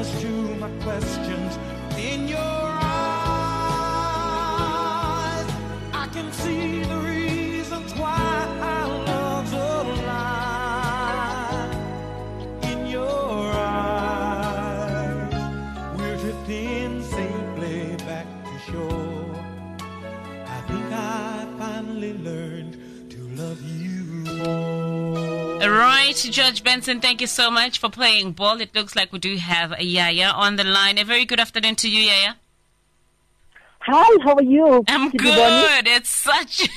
answers to my questions in your eyes. I can see the reasons why our love's alive. In your eyes, we're drifting safely back to shore. I think I finally learned more. Right, George Benson, thank you so much for playing ball. It looks like we do have a Yaya on the line. A very good afternoon to you, Yaya. Hi, how are you? I'm Did you want me? good. It's such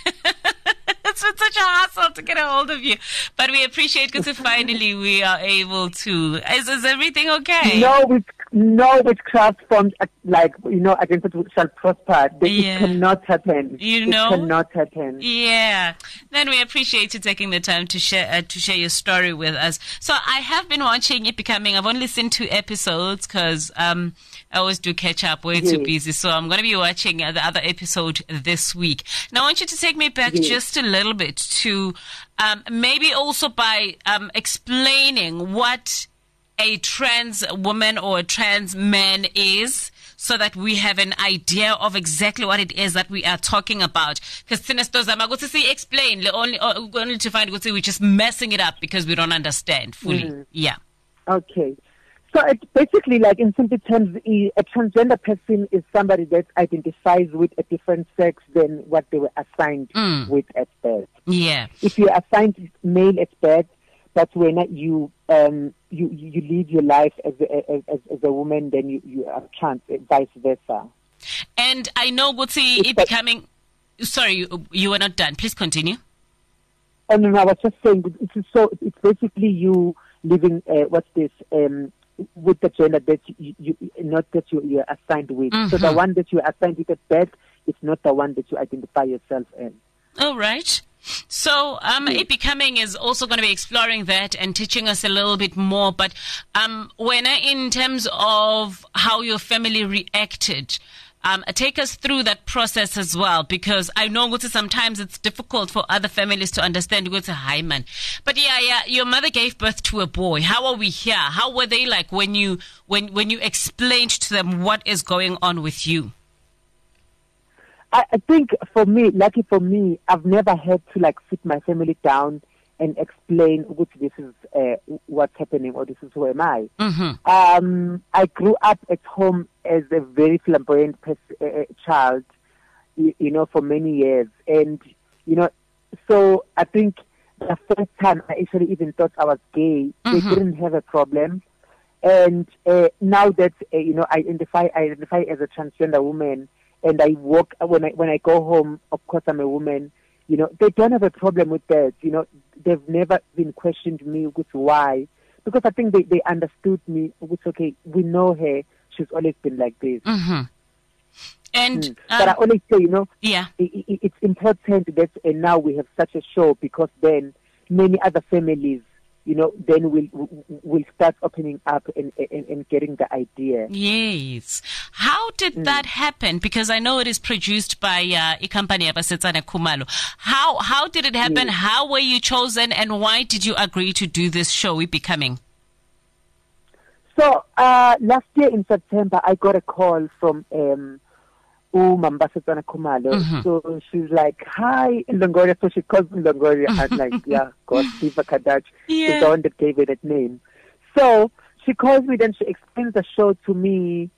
it's been such a hassle to get a hold of you, but we appreciate because finally we are able to. Is, is everything okay? No, with no witchcraft formed uh, like you know against it shall prosper. They- Yeah. It cannot happen. You it know? cannot happen. Yeah. Then we appreciate you taking the time to share uh, to share your story with us. So I have been watching it becoming. I've only seen two episodes because um, I always do catch up. Way too Yes. busy. So I'm going to be watching uh, the other episode this week. Now I want you to take me back Yes. just a little bit to um, maybe also by um, explaining what a trans woman or a trans man is so that we have an idea of exactly what it is that we are talking about. Because Sinestozama, go to see explain, only, only to find, we're just messing it up because we don't understand fully. Yeah. Okay. So it basically, like in simple terms, a transgender person is somebody that identifies with a different sex than what they were assigned Mm. with at birth. Yeah. If you're assigned male at birth, that's when you um you you live your life as a, as, as a woman, then you you are trans, uh, vice versa. And I know, Gutsi, it but- becoming. Sorry, you, you were not done. Please continue. Oh no, no, I was just saying it's so it's basically you living uh, what's this um with the gender that you, you not that you you're assigned with. So the Mhm. one that you're assigned with at birth is not the one that you identify yourself as. All right. So, um, it becoming is also going to be exploring that and teaching us a little bit more. But, um, when in terms of how your family reacted, um, take us through that process as well, because I know sometimes it's difficult for other families to understand Guti, hi man. But yeah, yeah, your mother gave birth to a boy. How are we here? How were they like when you, when, when you explained to them what is going on with you? I, I think for me, lucky for me, I've never had to like sit my family down and explain which this is uh, what's happening or this is who am I. Mm-hmm. Um, I grew up at home as a very flamboyant pers- uh, uh, child, you, you know, for many years. And, you know, so I think the first time I actually even thought I was gay, they Mhm. didn't have a problem. And uh, now that, uh, you know, I identify, I identify as a transgender woman and I walk, when I, when I go home, of course I'm a woman, you know, they don't have a problem with that. You know, they've never been questioned me with why. Because I think they, they understood me, which, okay, we know her, she's always been like this. Mm-hmm. And, Mm. but I um, always say, you know, yeah. i i it's important that uh, now we have such a show because then many other families, you know, then will will start opening up and, and, and getting the idea. Yes. How did Mm. that happen? Because I know it is produced by uh, a company Abasetsana Kumalo. How how did it happen? Yes. How were you chosen, and why did you agree to do this show? We becoming. So uh, last year in September, I got a call from um, Umambasetsana Kumalo. Mhm. So she's like, "Hi, in Longoria." So she calls me Longoria. I'm like, "Yeah, God, Siva Kadach Yeah. is the one that gave that name." So she calls me, then she explains the show to me.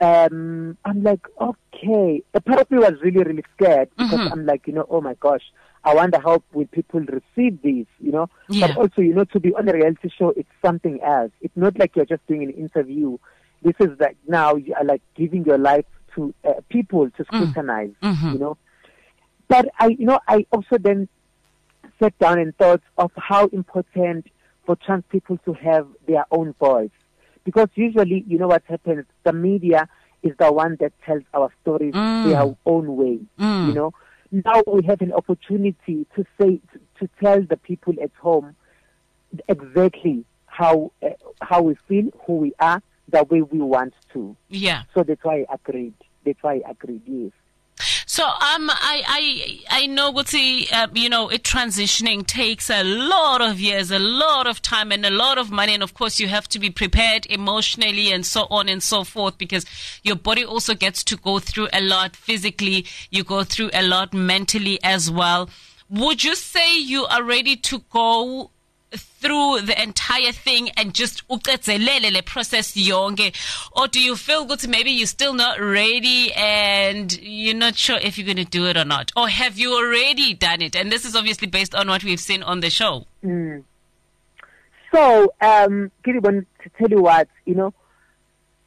Um, I'm like, okay. A part of me was really, really scared because Mhm. I'm like, you know, oh my gosh, I wonder how will people receive this, you know? Yeah. But also, you know, to be on a reality show, it's something else. It's not like you're just doing an interview. This is like now you are like giving your life to uh, people to scrutinize, Mhm. you know. But I, you know, I also then sat down and thought of how important for trans people to have their own voice. Because usually, you know what happens, the media is the one that tells our stories Mm. their own way, Mm. you know. Now we have an opportunity to say, to, to tell the people at home exactly how, uh, how we feel, who we are, the way we want to. Yeah. So that's why I agreed. That's why I agreed, yes. So um, I I I know Guti, uh, you know, it transitioning takes a lot of years, a lot of time, and a lot of money, and of course you have to be prepared emotionally and so on and so forth because your body also gets to go through a lot physically. You go through a lot mentally as well. Would you say you are ready to go through the entire thing and just uqedzelele le process yonke? Or do you feel good maybe you're still not ready and you're not sure if you're going to do it or not? Or have you already done it? And this is obviously based on what we've seen on the show. Mm. So, um, Kiribon, to tell you what, you know,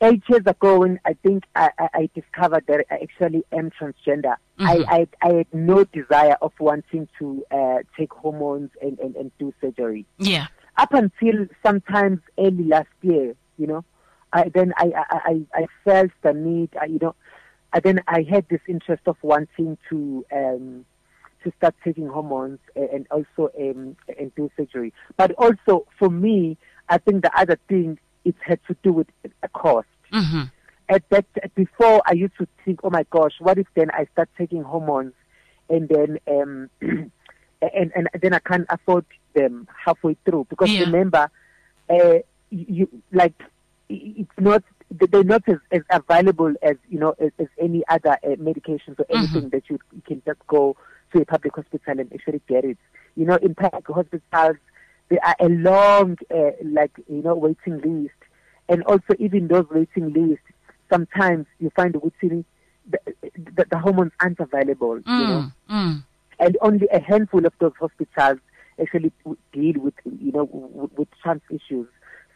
eight years ago when I think I, I, I discovered that I actually am transgender, Mhm. I, I, I had no desire of wanting to uh, take hormones and, and, and do surgery. yeah Up until sometimes early last year, you know, I, then I, I, I, I felt the need, I, you know, I, then I had this interest of wanting to um, to start taking hormones a- and also um, and do surgery. But also for me, I think the other thing it had to do with a cost. hmm At that before, I used to think, oh my gosh, what if then I start taking hormones and then um, and and then I can't afford them halfway through because Yeah. remember, uh, you like it's not they're not as, as available as you know as, as any other uh, medications or anything that you, you can just go to a public hospital and actually get it. You know, in public hospitals there are a long uh, like you know waiting list, and also even those waiting lists sometimes you find the the, the, the hormones aren't available. You know mm, mm. and only a handful of those hospitals actually deal with you know w- with trans issues.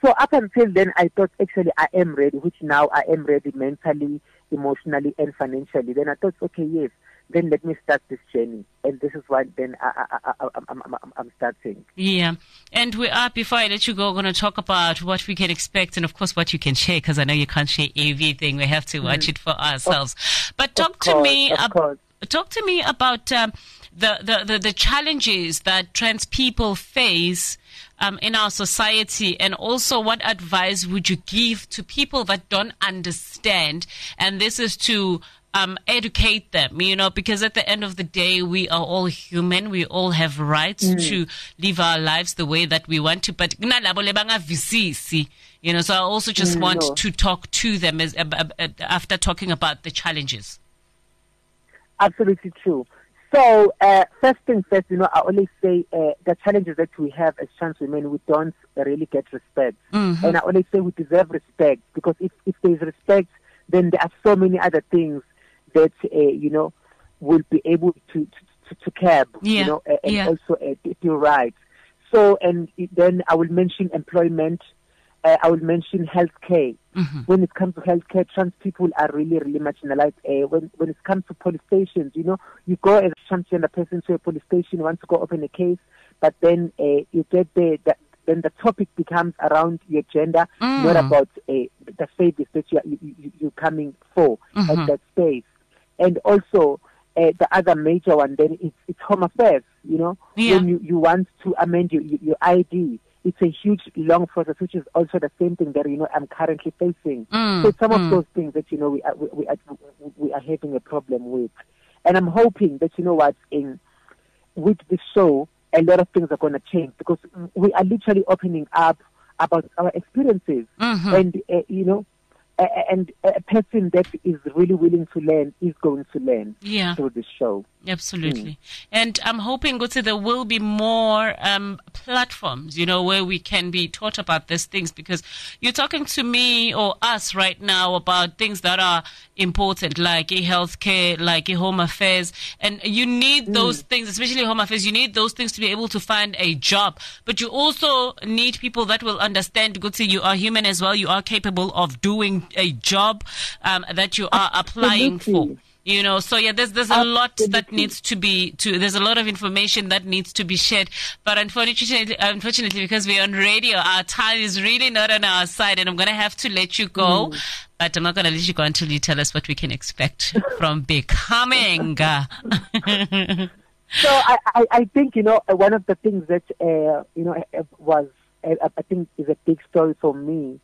So up until then, I thought actually I am ready, which now I am ready mentally, emotionally, and financially. Then I thought, okay, yes, then let me start this journey, and this is what then I, I, I, I, I'm, I'm, I'm- I'm starting. Yeah. And we are, before I let you go, going to talk about what we can expect and, of course, what you can share because I know you can't share everything. We have to watch it for ourselves. But talk to Mm. me of ab- course. Talk to me about um, the, the, the, the challenges that trans people face um, in our society, and also what advice would you give to people that don't understand? And this is to um, educate them, you know, because at the end of the day, we are all human. We all have rights to live our lives the way that we want to. But you know, so I also just Mm, want no. to talk to them as, ab- ab- after talking about the challenges. Absolutely true. So, uh, first thing first, you know, I always say uh, the challenges that we have as trans women, we don't really get respect. Mhm. And I always say we deserve respect because if, if there's respect, then there are so many other things that, uh, you know, will be able to, to, to curb, Yeah, you know, and yeah. also uh, do right. So, and then I will mention employment. Uh, I will mention healthcare. Mhm. When it comes to healthcare, trans people are really, really marginalized. Uh, when when it comes to police stations, you know, you go as a transgender person to a police station, you want to go open a case, but then uh, you get there, that, then the topic becomes around your gender, Mm. not about uh, the service that you are, you, you, you're coming for Mhm. at that space. And also, uh, the other major one then is it's home affairs. You know, Yeah. when you, you want to amend your, your ID, it's a huge long process, which is also the same thing that you know I'm currently facing. Mm, so some mm. of those things that you know we are, we, we are we are having a problem with, and I'm hoping that you know what in with the show a lot of things are going to change because we are literally opening up about our experiences Mhm. and uh, you know and a person that is really willing to learn is going to learn Yeah. through this show. Absolutely. And I'm hoping, Gutsi, there will be more um, platforms, you know, where we can be taught about these things because you're talking to me or us right now about things that are important, like healthcare, like home affairs. And you need those things, especially home affairs, you need those things to be able to find a job. But you also need people that will understand, Gutsi, you are human as well. You are capable of doing a job um, that you are applying for. You know, so yeah, there's there's a lot that needs to be to there's a lot of information that needs to be shared. But unfortunately, unfortunately, because we're on radio, our time is really not on our side, and I'm gonna have to let you go. Mm. But I'm not gonna let you go until you tell us what we can expect from becoming. So I, I, I think you know one of the things that uh, you know uh, was uh, I think is a big story for me.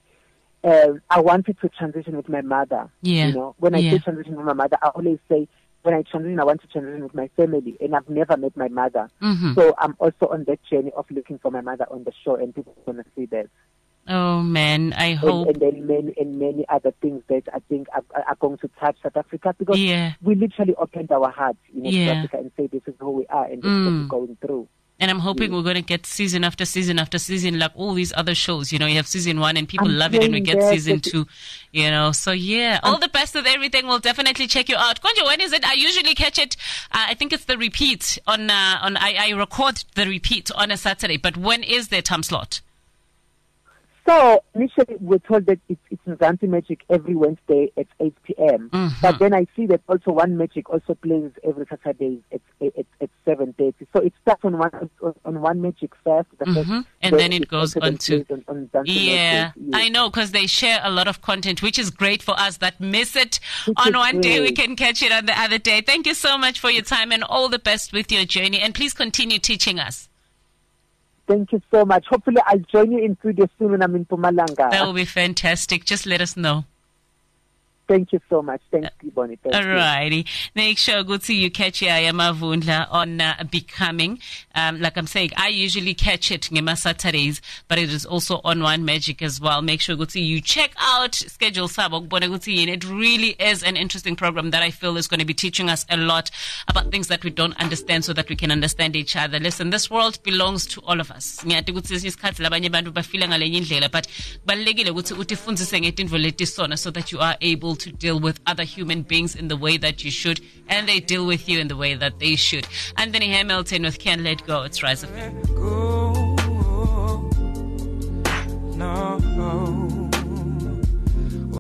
Uh, I wanted to transition with my mother. Yeah. You know, when I Yeah. say transition with my mother, I always say when I transition, I want to transition with my family, and I've never met my mother. Mhm. So I'm also on that journey of looking for my mother on the show, and people are gonna see that. Oh man, I hope. and then many and many other things that I think are, are going to touch South Africa because Yeah. we literally opened our hearts, you know, Yeah. to Africa and say this is who we are and this is what Mm. we're going through. And I'm hoping we're going to get season after season after season, like all these other shows. You know, you have season one and people I'm love it, and we get season two. You know, so yeah, all the best with everything. We'll definitely check you out. Konjo, when is it? I usually catch it. Uh, I think it's the repeat on uh, on. I, I record the repeat on a Saturday, but when is their time slot? So initially we were told that it's, it's Mzansi Magic every Wednesday at 8 p.m. Mhm. But then I see that also One Magic also plays every Saturday at, at, at 7.30. So it starts on One, on, on One Magic first. The Mhm. And then it goes on to- on, on Yeah, Magic, yes. I know because they share a lot of content, which is great for us that miss it Which on one day. We can catch it on the other day. Thank you so much for your time and all the best with your journey. And please continue teaching us. Thank you so much. Hopefully I'll join you in studio soon when I'm in Mpumalanga. That will be fantastic. Just let us know. Thank you so much. Thank you, Bonnie. Thank. Alrighty. Make sure good to you catch Yaya Mavundla on uh, Becoming. Um, like I'm saying, I usually catch it Ngema Saturdays, but it is also on One Magic as well. Make sure good to you check out schedule Sabo Kubona Ukuthi Yini. It really is an interesting program that I feel is going to be teaching us a lot about things that we don't understand so that we can understand each other. Listen, this world belongs to all of us. Ngiyati ukuthi kwesinye isikhathi labanye abantu bafila ngalenye indlela but kubalulekile ukuthi utifundise ngetintfo letisona so that you are able to deal with other human beings in the way that you should and they deal with you in the way that they should. Anthony Hamilton with Can't Let Go. It's Rise of Go